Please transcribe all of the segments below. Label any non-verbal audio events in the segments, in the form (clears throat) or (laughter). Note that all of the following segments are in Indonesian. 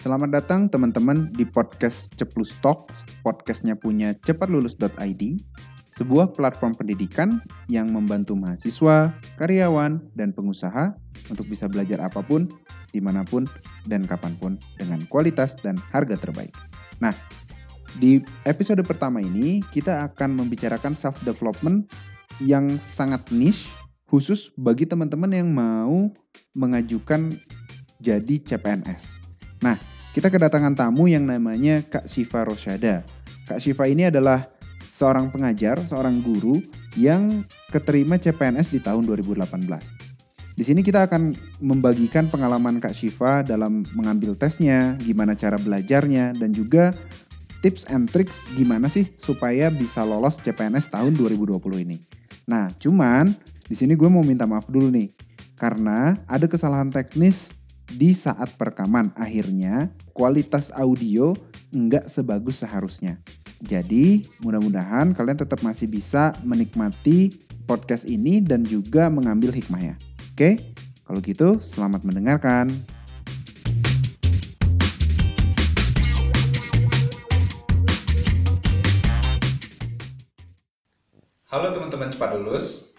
Selamat datang teman-teman di podcast Ceplus Talks, podcastnya punya cepatlulus.id, sebuah platform pendidikan yang membantu mahasiswa, karyawan, dan pengusaha untuk bisa belajar apa pun, di mana pun, dan kapan pun dengan kualitas dan harga terbaik. Nah, di episode pertama ini kita akan membicarakan self-development yang sangat niche, khusus bagi teman-teman yang mau mengajukan jadi CPNS. Nah, kita kedatangan tamu yang namanya Kak Siva Rosyada. Kak Siva ini adalah seorang pengajar, seorang guru yang keterima CPNS di tahun 2018. Di sini kita akan membagikan pengalaman Kak Siva dalam mengambil tesnya, gimana cara belajarnya, dan juga tips and tricks gimana sih supaya bisa lolos CPNS tahun 2020 ini. Nah, cuman di sini gue mau minta maaf dulu nih, karena ada kesalahan teknis di saat perekaman. Akhirnya kualitas audio nggak sebagus seharusnya. Jadi mudah-mudahan kalian tetap masih bisa menikmati podcast ini dan juga mengambil hikmahnya. Oke, kalau gitu selamat mendengarkan. Halo teman-teman cepat lulus.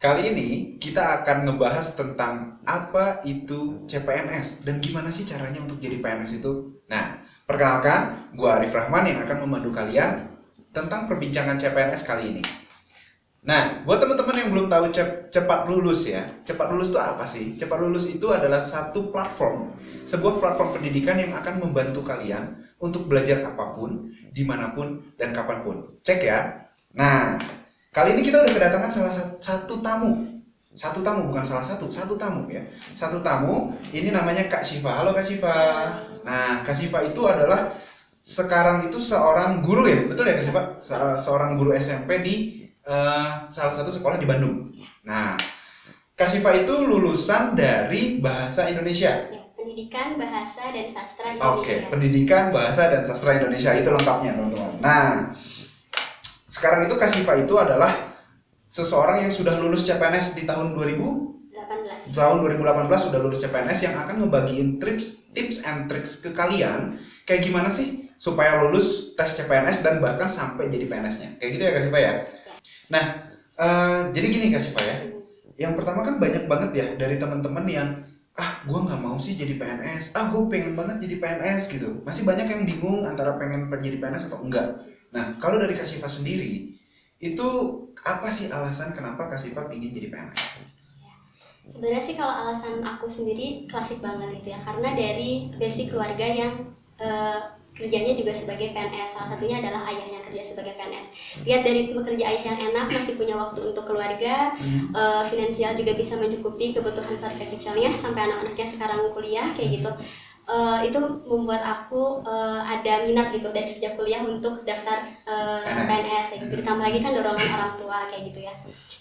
Kali ini kita akan ngebahas tentang apa itu CPNS dan gimana sih caranya untuk jadi PNS itu. Nah, perkenalkan, gue Arif Rahman yang akan memandu kalian tentang perbincangan CPNS kali ini. Nah, buat teman-teman yang belum tahu cepat lulus ya, cepat lulus itu apa sih? Cepat lulus itu adalah satu platform, sebuah platform pendidikan yang akan membantu kalian untuk belajar apa pun, di mana pun, dan kapan pun. Cek ya. Nah, kali ini kita udah kedatangan salah satu tamu. Satu tamu, bukan salah satu, satu tamu ya. Satu tamu, ini namanya Kak Siva. Halo Kak Siva. Nah, Kak Siva itu adalah sekarang itu seorang guru ya, betul ya Kak Siva? Se seorang guru SMP di uh, salah satu sekolah di Bandung. Nah, Kak Siva itu lulusan dari Bahasa Indonesia. Ya, pendidikan Bahasa dan Sastra Indonesia. Oke, okay, Pendidikan Bahasa dan Sastra Indonesia itu lengkapnya teman-teman. Nah, sekarang itu Kasifa itu adalah seseorang yang sudah lulus CPNS di tahun 2018. Tahun 2018 sudah lulus CPNS yang akan ngebagiin tips tips and tricks ke kalian kayak gimana sih supaya lulus tes CPNS dan bahkan sampai jadi PNS-nya. Kayak gitu ya Kasifa ya. Nah, uh, jadi gini Kasifa ya. Yang pertama kan banyak banget ya dari teman-teman yang ah gue nggak mau sih jadi PNS, ah gue pengen banget jadi PNS gitu. Masih banyak yang bingung antara pengen jadi PNS atau enggak. Nah, kalau dari Kasifa sendiri, itu apa sih alasan kenapa Kasifa ingin jadi PNS? Sebenarnya sih kalau alasan aku sendiri klasik banget gitu ya, karena dari basic keluarga yang uh, kerjanya juga sebagai PNS. Salah satunya adalah ayahnya kerja sebagai PNS. Lihat dari bekerja ayah yang enak, masih punya waktu untuk keluarga, hmm. uh, finansial juga bisa mencukupi kebutuhan keluarga kecilnya sampai anak-anaknya sekarang kuliah kayak gitu uh, itu membuat aku uh, ada minat gitu dari sejak kuliah untuk daftar uh, PNS, PNS gitu. Ditambah lagi kan dorongan (clears throat) orang tua kayak gitu ya.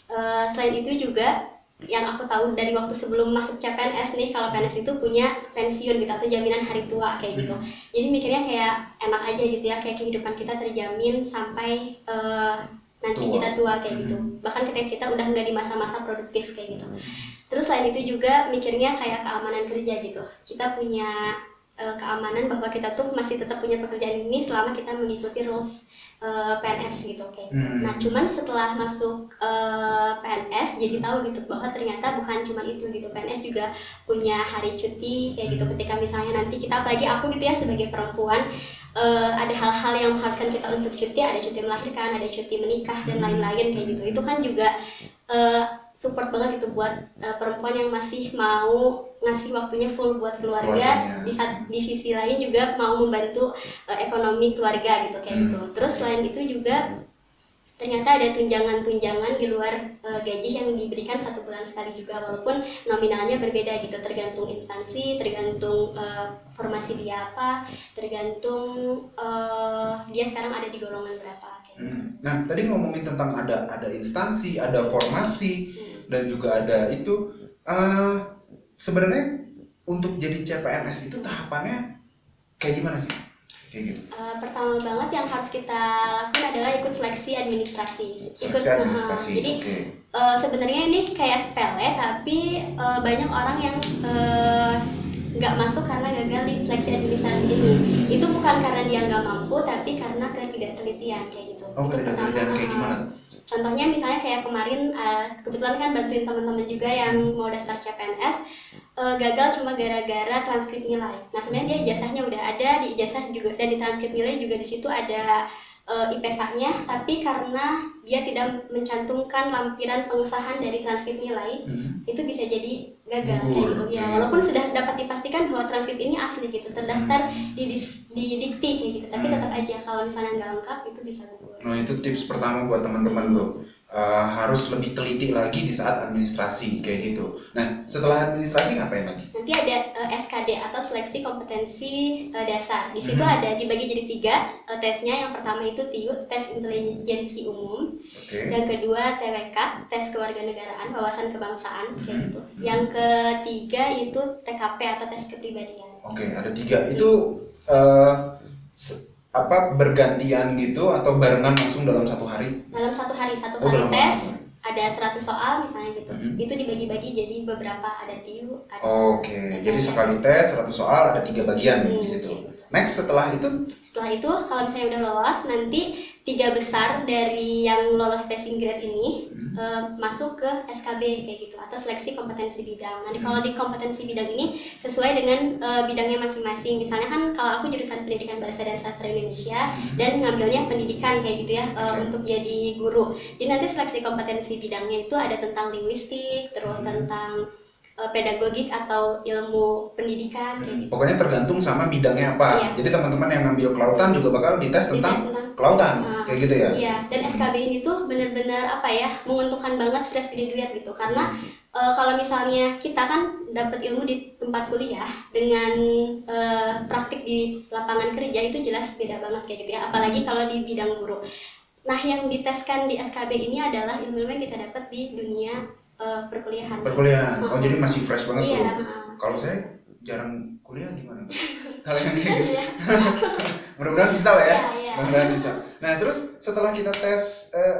Uh, selain itu juga yang aku tahu dari waktu sebelum masuk CPNS nih kalau PNS itu punya pensiun gitu atau jaminan hari tua kayak gitu. Hmm. Jadi mikirnya kayak enak aja gitu ya kayak kehidupan kita terjamin sampai uh, nanti tua. kita tua kayak gitu. Hmm. Bahkan ketika kita udah nggak di masa-masa produktif kayak gitu. Hmm. Terus selain itu juga mikirnya kayak keamanan kerja gitu. Kita punya uh, keamanan bahwa kita tuh masih tetap punya pekerjaan ini selama kita mengikuti rules uh, PNS gitu kayak. Hmm. Nah, cuman setelah masuk uh, PNS jadi tahu gitu bahwa ternyata bukan cuma itu gitu. PNS juga punya hari cuti kayak gitu. Hmm. Ketika misalnya nanti kita apalagi aku gitu ya sebagai perempuan uh, ada hal-hal yang mengharuskan kita untuk cuti, ada cuti melahirkan, ada cuti menikah dan hmm. lain-lain kayak gitu. Itu kan juga uh, support banget itu buat uh, perempuan yang masih mau ngasih waktunya full buat keluarga di, di sisi lain juga mau membantu uh, ekonomi keluarga gitu kayak hmm. gitu terus selain itu juga ternyata ada tunjangan-tunjangan di luar uh, gaji yang diberikan satu bulan sekali juga walaupun nominalnya berbeda gitu tergantung instansi tergantung uh, formasi dia apa tergantung uh, dia sekarang ada di golongan berapa Hmm. Nah, tadi ngomongin tentang ada ada instansi, ada formasi, hmm dan juga ada itu uh, sebenarnya untuk jadi CPNS itu tahapannya kayak gimana sih? Kayak gitu. Uh, pertama banget yang harus kita lakukan adalah ikut seleksi administrasi. Seleksi ikut administrasi. Uh, jadi okay. uh, sebenarnya ini kayak sepele tapi uh, banyak orang yang uh, nggak masuk karena gagal di seleksi administrasi ini itu bukan karena dia nggak mampu tapi karena ketidaktelitian kayak gitu Oh, ketidaktelitian pertama. kayak gimana? Contohnya misalnya kayak kemarin eh, kebetulan kan bantuin teman-teman juga yang mau daftar CPNS eh, gagal cuma gara-gara transkrip nilai. Nah sebenarnya dia ijazahnya udah ada di ijazah juga dan di transkrip nilai juga di situ ada eh, IPK-nya tapi karena dia tidak mencantumkan lampiran pengesahan dari transkrip nilai Hmm. itu bisa jadi gagal kayak gitu ya iya. walaupun sudah dapat dipastikan bahwa transkrip ini asli gitu terdaftar di dis- di dikti kayak gitu tapi Hmm. tetap aja kalau misalnya nggak lengkap itu bisa gugur Nah itu tips pertama buat teman-teman tuh Eh, harus lebih teliti lagi di saat administrasi kayak gitu. Nah setelah administrasi ngapain lagi? Nanti ada eh, SKD atau seleksi kompetensi eh, dasar di situ Mhm. ada dibagi jadi tiga eh, tesnya yang pertama itu TIU tes intelijensi umum Oke. yang kedua TWK tes kewarganegaraan wawasan kebangsaan kayak Mhm. gitu yang ketiga itu TKP atau tes kepribadian Oke ada tiga itu se- apa bergantian gitu atau barengan langsung dalam satu hari? dalam satu hari satu Oh, kali tes ada 100 soal misalnya gitu Mhm. itu dibagi-bagi jadi beberapa ada TIU ada Oke jadi sekali tes 100 soal ada tiga bagian Hmm, di situ. Next setelah itu setelah itu kalau misalnya udah lolos nanti tiga besar dari yang lolos passing grade ini Hmm. eh, masuk ke SKB kayak gitu atau seleksi kompetensi bidang. Nanti kalau di kompetensi bidang ini sesuai dengan eh, bidangnya masing-masing. Misalnya kan kalau aku jurusan pendidikan bahasa dan sastra Indonesia dan ngambilnya pendidikan kayak gitu ya Oke. untuk jadi guru. Jadi nanti seleksi kompetensi bidangnya itu ada tentang linguistik, terus Hmm. tentang eh, pedagogik atau ilmu pendidikan kayak gitu. pokoknya tergantung sama bidangnya apa. Iya. Jadi teman-teman yang ngambil kelautan juga bakal dites Dites tentang tentang kelautan Ah, kayak gitu ya. Iya, dan SKB ini tuh benar-benar apa ya menguntungkan banget fresh graduate gitu karena eh, kalau misalnya kita kan dapat ilmu di tempat kuliah dengan eh, praktik di lapangan kerja itu jelas beda banget kayak gitu ya apalagi kalau di bidang guru. Nah yang diteskan di SKB ini adalah ilmu-ilmu yang kita dapat di dunia eh, perkuliahan. Perkuliahan. Oh jadi masih fresh banget Iya. tuh. Kalau saya jarang kuliah gimana? (laughs) Kalau yang kayak gitu. Iya, (laughs) Mudah-mudahan bisa lah ya. iya, iya. Mudah-mudahan bisa. Nah terus setelah kita tes eh,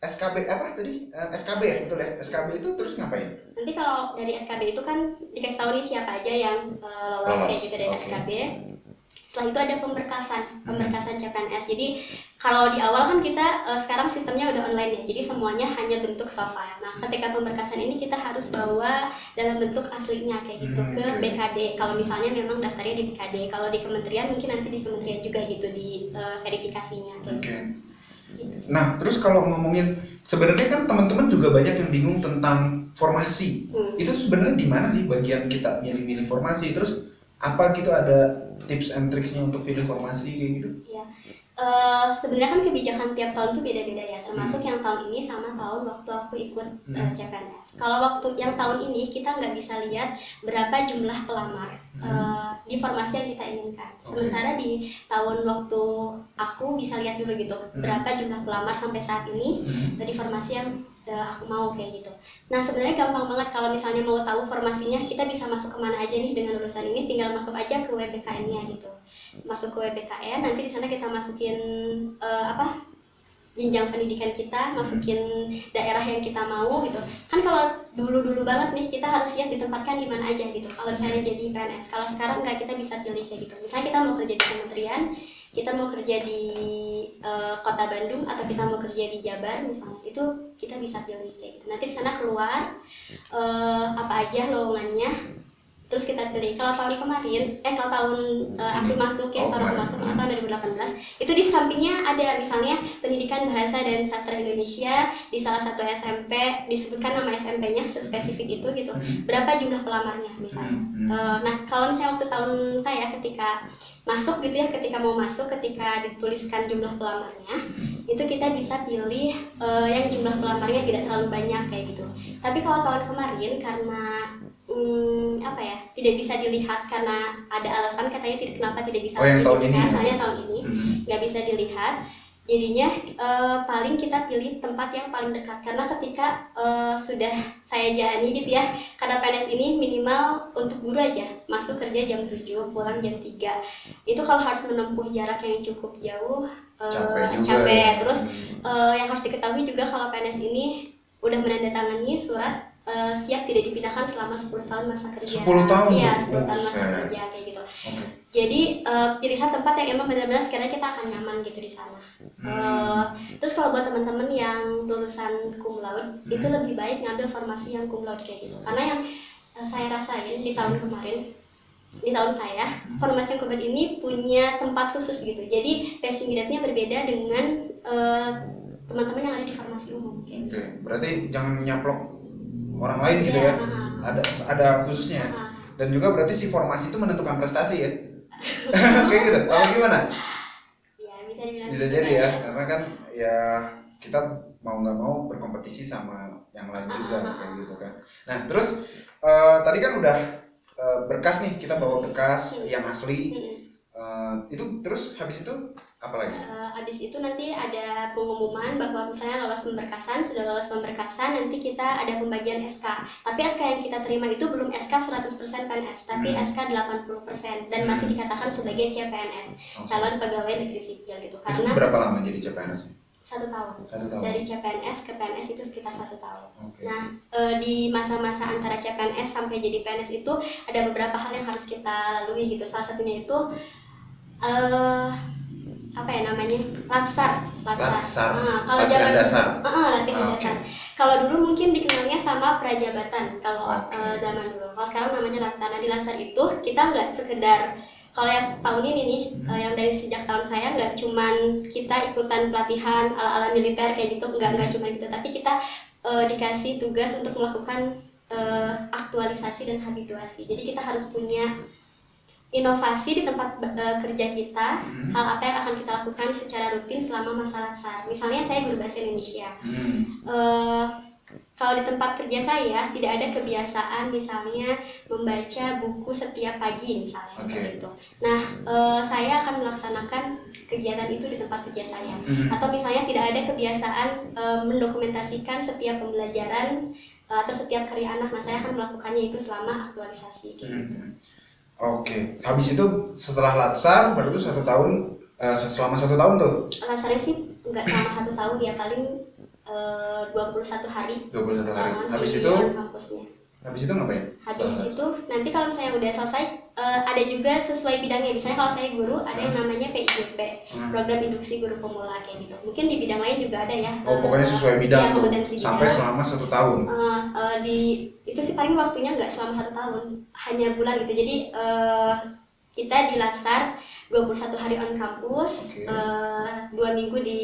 SKB apa tadi? Eh, SKB ya betul ya. SKB itu terus ngapain? Nanti kalau dari SKB itu kan dikasih tahu nih siapa aja yang eh, lolos, Lolos, kayak gitu dari oke. SKB. Setelah itu ada pemberkasan, pemberkasan CPNS. Jadi kalau di awal kan kita eh, sekarang sistemnya udah online ya, jadi semuanya hanya bentuk soft file. Nah, ketika pemberkasan ini kita harus bawa dalam bentuk aslinya kayak gitu Hmm, ke. BKD. Kalau misalnya memang daftarnya di BKD, kalau di kementerian mungkin nanti di kementerian juga gitu di eh, verifikasinya. Kayak Oke. gitu. Nah terus kalau ngomongin sebenarnya kan teman-teman juga banyak yang bingung tentang formasi. Hmm. Itu sebenarnya di mana sih bagian kita milih-milih formasi? Terus apa gitu ada tips and tricksnya untuk pilih formasi kayak gitu? Eh, sebenarnya kan kebijakan tiap tahun tuh beda-beda ya, termasuk yang tahun ini sama tahun waktu aku ikut eh, Hmm. CPNS. Kalau waktu yang tahun ini kita nggak bisa lihat berapa jumlah pelamar eh, di formasi yang kita inginkan. Hmm. Oke. Sementara di tahun waktu aku bisa lihat dulu gitu Hmm. berapa jumlah pelamar sampai saat ini Hmm. di formasi yang eh, aku mau kayak gitu. Nah sebenarnya gampang banget kalau misalnya mau tahu formasinya kita bisa masuk ke mana aja nih dengan lulusan ini tinggal masuk aja ke WBKN-nya gitu. Masuk ke WBKN nanti di sana kita masukin eh, apa jenjang pendidikan kita, masukin daerah yang kita mau gitu. Kan kalau dulu-dulu banget nih kita harus siap ditempatkan di mana aja gitu. Kalau misalnya jadi PNS, kalau sekarang nggak kita bisa pilih kayak gitu. Misalnya kita mau kerja di kementerian, kita mau kerja di eh, kota Bandung atau kita mau kerja di Jabar misalnya itu kita bisa pilih kayak gitu. Nanti di sana keluar eh, apa aja lowongannya terus kita pilih kalau tahun kemarin eh kalau tahun eh, aku Ini. masuk ya Oh, tahun aku masuk ya, tahun 2018 itu di sampingnya ada misalnya pendidikan bahasa dan sastra Indonesia di salah satu SMP disebutkan nama SMP-nya spesifik itu gitu. Hmm. berapa jumlah pelamarnya misalnya. Hmm. Eh, nah kalau misalnya waktu tahun saya ketika masuk gitu ya ketika mau masuk ketika dituliskan jumlah pelamarnya itu kita bisa pilih eh, yang jumlah pelamarnya tidak terlalu banyak kayak gitu. Tapi kalau tahun kemarin karena hmm, apa ya tidak bisa dilihat karena ada alasan katanya tidak kenapa tidak bisa Oh, yang tahun ini dilihat ya? tahun ini Hmm. nggak bisa dilihat jadinya eh, paling kita pilih tempat yang paling dekat karena ketika eh, sudah saya jalani gitu ya karena PNS ini minimal untuk guru aja masuk kerja jam 7 pulang jam 3 itu kalau harus menempuh jarak yang cukup jauh eh, Capek juga. capek. ya. terus Hmm. yang harus diketahui juga kalau PNS ini udah menandatangani surat eh, siap tidak dipindahkan selama 10 tahun masa kerja 10 tahun? iya 10 tahun masa kerja kayak gitu Oke. jadi eh, pilihlah tempat yang emang benar-benar sekiranya kita akan nyaman gitu di sana Hmm. Eh, terus kalau buat teman-teman yang lulusan cum laude itu Hmm. lebih baik ngambil formasi yang cum laude kayak gitu karena yang eh, saya rasain di tahun kemarin di tahun saya Hmm. formasi yang laude ini punya tempat khusus gitu jadi passing grade-nya berbeda dengan eh, teman-teman yang ada di formasi umum gitu. Oke, berarti jangan nyaplok orang lain gitu ya. Iya. Ada ada khususnya. Dan juga berarti si formasi itu menentukan prestasi ya. (laughs) Kayak gitu. Apa gimana? Ya, bisa Bisa gitu jadi kan ya, karena kan ya kita mau nggak mau berkompetisi sama yang lain juga kayak gitu kan. Nah terus eh, tadi kan udah eh, berkas nih kita bawa berkas Hmm. yang asli. Eh, itu terus habis itu apa lagi? Eh, habis itu nanti ada pengumuman bahwa misalnya lolos pemberkasan, sudah lolos pemberkasan, nanti kita ada pembagian SK. Tapi SK yang kita terima itu belum SK 100% PNS, tapi Hmm. SK 80% dan masih Hmm. dikatakan sebagai CPNS, Oke. calon pegawai negeri sipil gitu. Itu Karena berapa lama jadi CPNS? satu tahun. Satu tahun. Dari CPNS ke PNS itu sekitar satu tahun. Oke. Nah, eh, di masa-masa antara CPNS sampai jadi PNS itu ada beberapa hal yang harus kita lalui gitu. Salah satunya itu eh apa ya namanya? Latsar. Latsar. Nah, kalau zaman dasar. Ah, ah, latihan Ah, dasar. Kalau dulu mungkin dikenalnya sama prajabatan kalau Oke. eh, zaman dulu. Kalau sekarang namanya latsar. Nah, di latsar itu kita nggak sekedar kalau yang tahun ini nih, Hmm. eh, yang dari sejak tahun saya nggak cuman kita ikutan pelatihan ala-ala militer kayak gitu, nggak nggak cuman gitu, tapi kita eh, dikasih tugas untuk melakukan eh, aktualisasi dan habituasi. Jadi kita harus punya inovasi di tempat eh, kerja kita, Hmm. hal apa yang akan kita lakukan secara rutin selama masa latsar. Misalnya saya guru bahasa Indonesia. Hmm. Eh, kalau di tempat kerja saya tidak ada kebiasaan misalnya membaca buku setiap pagi misalnya Oke. seperti itu. Nah, eh, saya akan melaksanakan kegiatan itu di tempat kerja saya. Hmm. Atau misalnya tidak ada kebiasaan eh, mendokumentasikan setiap pembelajaran atau setiap karya anak, nah saya akan melakukannya itu selama aktualisasi. kayak gitu. Hmm. Oke, habis itu setelah latsar baru tuh satu tahun eh, selama satu tahun tuh Alasannya sih nggak selama satu tahun ya paling eh, 21 hari 21 hari. Habis itu kampusnya. Habis itu ngapain? Habis itu nanti kalau misalnya udah selesai eh, ada juga sesuai bidangnya. Misalnya kalau saya guru ada yang namanya PIGP, Hmm. program induksi guru pemula kayak gitu. Mungkin di bidang lain juga ada ya. Oh, pokoknya eh, sesuai bidang ya, tuh. kompetensi Sampai bidang. selama satu tahun. Eh, eh, di itu sih paling waktunya nggak selama satu tahun, hanya bulan gitu. Jadi eh, kita di Latsar 21 hari on kampus, eh, dua minggu di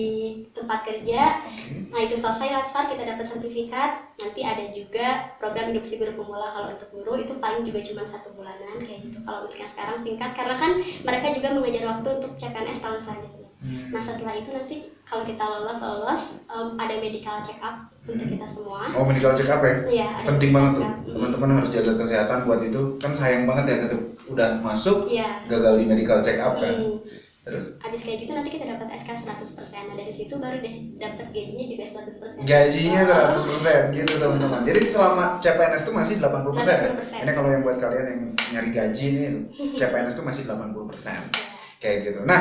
tempat kerja, Oke. Nah itu selesai latsar kita dapat sertifikat. Nanti ada juga program induksi guru pemula kalau untuk guru itu paling juga cuma satu bulanan kayak gitu. Kalau untuk yang sekarang singkat karena kan mereka juga mengejar waktu untuk CPNS tahun selanjutnya. Hmm. Nah setelah itu nanti kalau kita lolos lolos em, ada medical check up untuk kita semua. Oh, medical check up ya? Iya Penting banget tuh. up. Teman-teman harus jaga kesehatan buat itu. Kan sayang banget ya ketika udah masuk Iya. gagal di medical check up kan. Hmm. Terus Habis kayak gitu nanti kita dapat SK 100%. Nah dari situ baru deh dapat gajinya juga 100%. gajinya Oh. 100% gitu teman-teman. Jadi selama CPNS itu masih 80%. ya? 80%. Ini kalau yang buat kalian yang nyari gaji nih, CPNS itu masih 80%. Iya. Kayak gitu. Nah,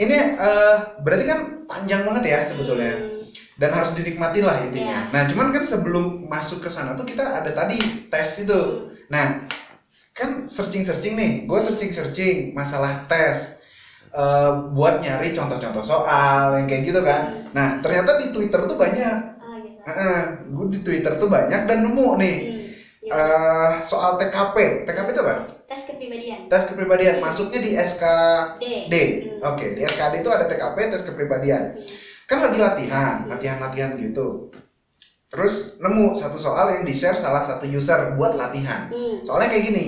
ini eh, berarti kan panjang banget ya sebetulnya. Hmm. Dan harus dinikmati lah intinya. Iya. Nah, cuman kan sebelum masuk ke sana tuh kita ada tadi tes itu. Hmm. Nah, kan searching-searching nih, gue searching-searching masalah tes eh, buat nyari contoh-contoh soal yang kayak gitu kan. Nah, ternyata di Twitter tuh banyak. Ah, gitu. gue di Twitter tuh banyak dan nemu nih Hmm. Iya. eh, soal TKP. TKP itu apa? tes kepribadian Tes kepribadian. Masuknya di SKD. D. Hmm. Oke, di SKD itu ada TKP, tes kepribadian. Hmm. Kan lagi latihan, latihan-latihan gitu. Terus nemu satu soal yang di-share salah satu user buat latihan. Hmm. Soalnya kayak gini.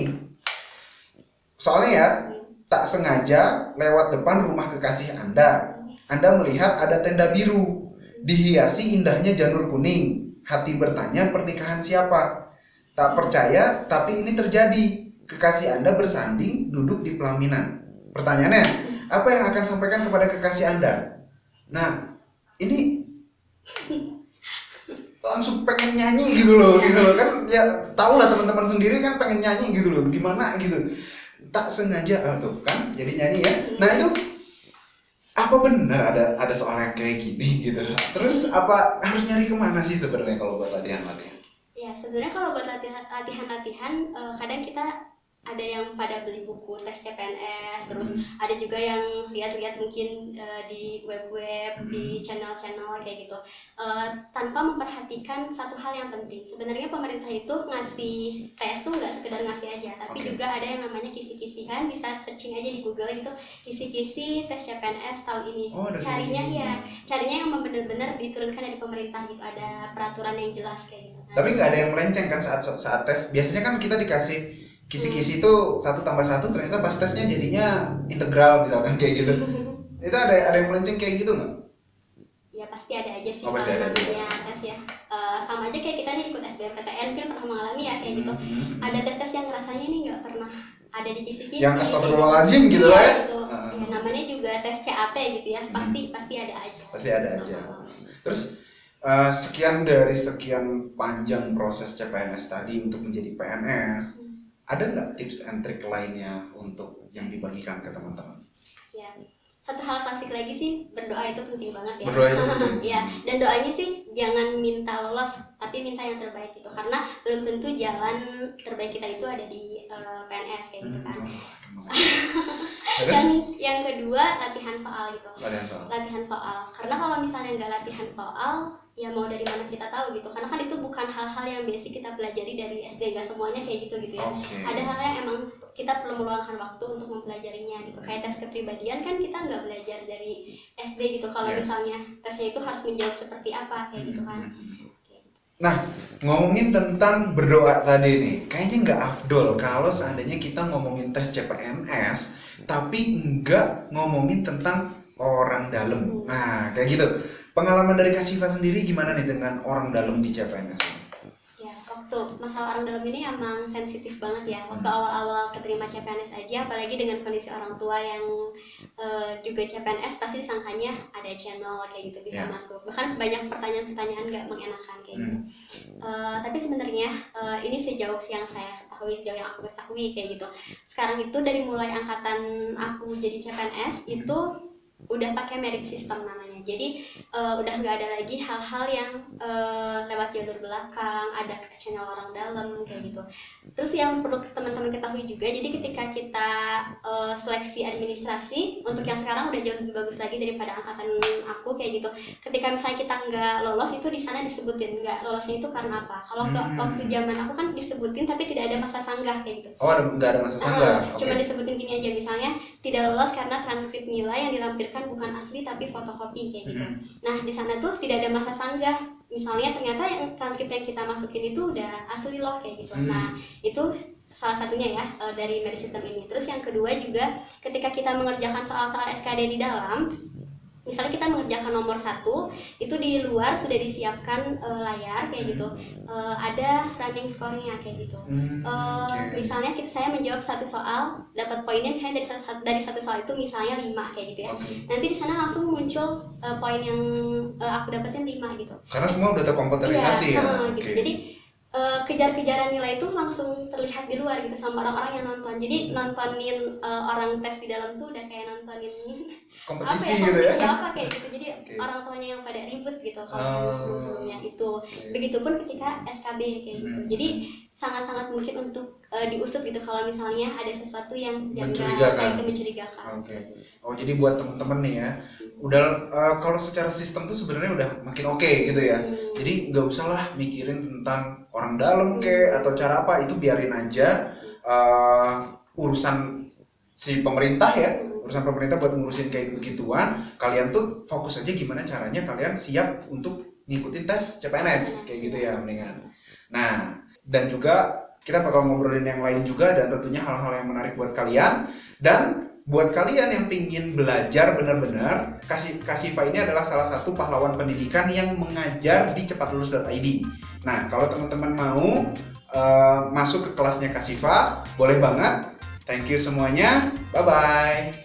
Soalnya ya, Hmm. tak sengaja lewat depan rumah kekasih Anda. Anda melihat ada tenda biru, dihiasi indahnya janur kuning. Hati bertanya pernikahan siapa? Tak percaya, tapi ini terjadi. Kekasih Anda bersanding duduk di pelaminan. Pertanyaannya, apa yang akan sampaikan kepada kekasih Anda? Nah, ini langsung pengen nyanyi gitu loh, gitu loh kan ya tau lah teman-teman sendiri kan pengen nyanyi gitu loh, gimana gitu tak sengaja ah, tuh kan jadi nyanyi ya nah itu apa benar ada ada soal yang kayak gini gitu terus apa harus nyari ke mana sih sebenarnya kalau buat latihan latihan sebenarnya kalau buat latihan latihan eh, kadang kita ada yang pada beli buku tes CPNS terus Hmm. ada juga yang lihat-lihat mungkin eh, di web-web di Hmm. channel-channel kayak gitu Eh, tanpa memperhatikan satu hal yang penting sebenarnya pemerintah itu ngasih tes tuh nggak sekedar ngasih aja tapi Oke. juga ada yang namanya kisi-kisihan bisa searching aja di Google gitu kisi-kisi tes CPNS tahun ini Oh, carinya kisi-kisinya. ya carinya yang benar-benar diturunkan dari pemerintah gitu ada peraturan yang jelas kayak gitu Nah, Tapi nggak ada yang melenceng kan saat saat tes. Biasanya kan kita dikasih kisi-kisi itu satu tambah satu ternyata pas tesnya jadinya integral misalkan kayak gitu. (laughs) Itu ada ada yang melenceng kayak gitu nggak? ya pasti ada aja sih Oh, pasti ada aja. namanya tes ya Eh, sama aja kayak kita nih ikut SBMPTN mungkin pernah mengalami ya kayak gitu Hmm. ada tes-tes yang rasanya ini nggak pernah ada di kisi-kisi Yang kayak astagfirullahaladzim gitu Iya, lah ya. gitu. Heeh. Ya, namanya juga tes CAT gitu ya Hmm. pasti pasti ada aja Pasti ada aja. Terus eh, sekian dari sekian panjang proses CPNS tadi untuk menjadi PNS, Hmm. Ada nggak tips and trick lainnya untuk yang dibagikan ke teman-teman? ya satu hal klasik lagi sih berdoa itu penting banget ya Berdoa itu (laughs) penting. ya dan doanya sih jangan minta lolos tapi minta yang terbaik gitu karena belum tentu jalan terbaik kita itu ada di eh, PNS kayak gitu kan Hmm, Dan yang kedua latihan soal gitu. Latihan soal. latihan soal. Karena kalau misalnya nggak latihan soal ya mau dari mana kita tahu gitu. Karena kan itu bukan hal-hal yang basic kita pelajari dari SD nggak semuanya kayak gitu gitu ya. Oke. ada hal yang emang kita perlu meluangkan waktu untuk mempelajarinya gitu. Kayak tes kepribadian kan kita nggak belajar dari SD gitu. Kalau Yes. misalnya tesnya itu harus menjawab seperti apa kayak gitu kan Nah, ngomongin tentang berdoa tadi nih, kayaknya nggak afdol kalau seandainya kita ngomongin tes CPNS, tapi nggak ngomongin tentang orang dalam. Nah, kayak gitu. Pengalaman dari Kasifa sendiri gimana nih dengan orang dalam di CPNS? Waktu masalah orang dalam ini emang sensitif banget ya. Waktu awal-awal keterima CPNS aja apalagi dengan kondisi orang tua yang eh, juga CPNS pasti disangkanya ada channel kayak gitu bisa Ya. masuk. Bahkan banyak pertanyaan-pertanyaan nggak mengenakan kayak gitu. Hmm. Eh, tapi sebenarnya eh, ini sejauh yang saya ketahui sejauh yang aku ketahui kayak gitu. Sekarang itu dari mulai angkatan aku jadi CPNS itu udah pakai merit system namanya jadi eh, udah nggak ada lagi hal-hal yang eh, lewat jalur belakang ada channel orang dalam kayak gitu. Terus yang perlu teman-teman ketahui juga jadi ketika kita eh, seleksi administrasi untuk yang sekarang udah jauh lebih bagus lagi daripada angkatan aku kayak gitu. Ketika misalnya kita nggak lolos itu di sana disebutin. Nggak lolosnya itu karena apa? Kalau waktu, Hmm. waktu zaman aku kan disebutin tapi tidak ada masa sanggah kayak gitu. Oh, nggak ada masa sanggah? Ah, Oke. cuma disebutin gini aja. Misalnya tidak lolos karena transkrip nilai yang dilampirkan bukan asli tapi fotokopi kayak gitu. Hmm. Nah di sana tuh tidak ada masa sanggah. Misalnya ternyata yang transkrip yang kita masukin itu udah asli loh kayak gitu. Hmm. Nah itu salah satunya ya eh, dari merit system ini. Terus yang kedua juga ketika kita mengerjakan soal-soal SKD di dalam misalnya kita mengerjakan nomor satu itu di luar sudah disiapkan eh, layar kayak gitu Eh, ada running score-nya kayak gitu Hmm, Eh, oke. misalnya kita, saya menjawab satu soal dapat poinnya misalnya dari satu dari satu soal itu misalnya lima kayak gitu ya Oke. nanti di sana langsung muncul eh, poin yang eh, aku dapetin lima gitu Karena semua udah terkomputerisasi Iya, ya. eh, Oke. gitu. jadi eh, kejar-kejaran nilai itu langsung terlihat di luar gitu sama orang-orang yang nonton jadi nontonin eh, orang tes di dalam tuh udah kayak nontonin (laughs) apa kompetisi ya gitu ya. apa kayak gitu jadi (laughs) Oke. orang tuanya yang pada ribut gitu kalau Oh. yang sebelum-sebelumnya itu begitupun ketika SKB kayak gitu Hmm. jadi sangat-sangat mungkin untuk eh, diusut gitu kalau misalnya ada sesuatu yang Mencurigakan. itu mencurigakan Oke. Oh jadi buat temen-temen nih ya, udah eh, kalau secara sistem tuh sebenarnya udah makin oke gitu ya. Hmm. Jadi nggak usah lah mikirin tentang orang dalam ke Hmm. atau cara apa itu biarin aja eh, urusan si pemerintah ya, Hmm. urusan pemerintah buat ngurusin kayak begituan. Kalian tuh fokus aja gimana caranya kalian siap untuk ngikutin tes CPNS kayak gitu ya mendingan. Nah dan juga kita bakal ngobrolin yang lain juga dan tentunya hal-hal yang menarik buat kalian. Dan buat kalian yang pingin belajar benar-benar Kasifa ini adalah salah satu pahlawan pendidikan yang mengajar di cepatlulus.id nah kalau teman-teman mau eh, masuk ke kelasnya Kasifa boleh banget. Thank you semuanya. Bye bye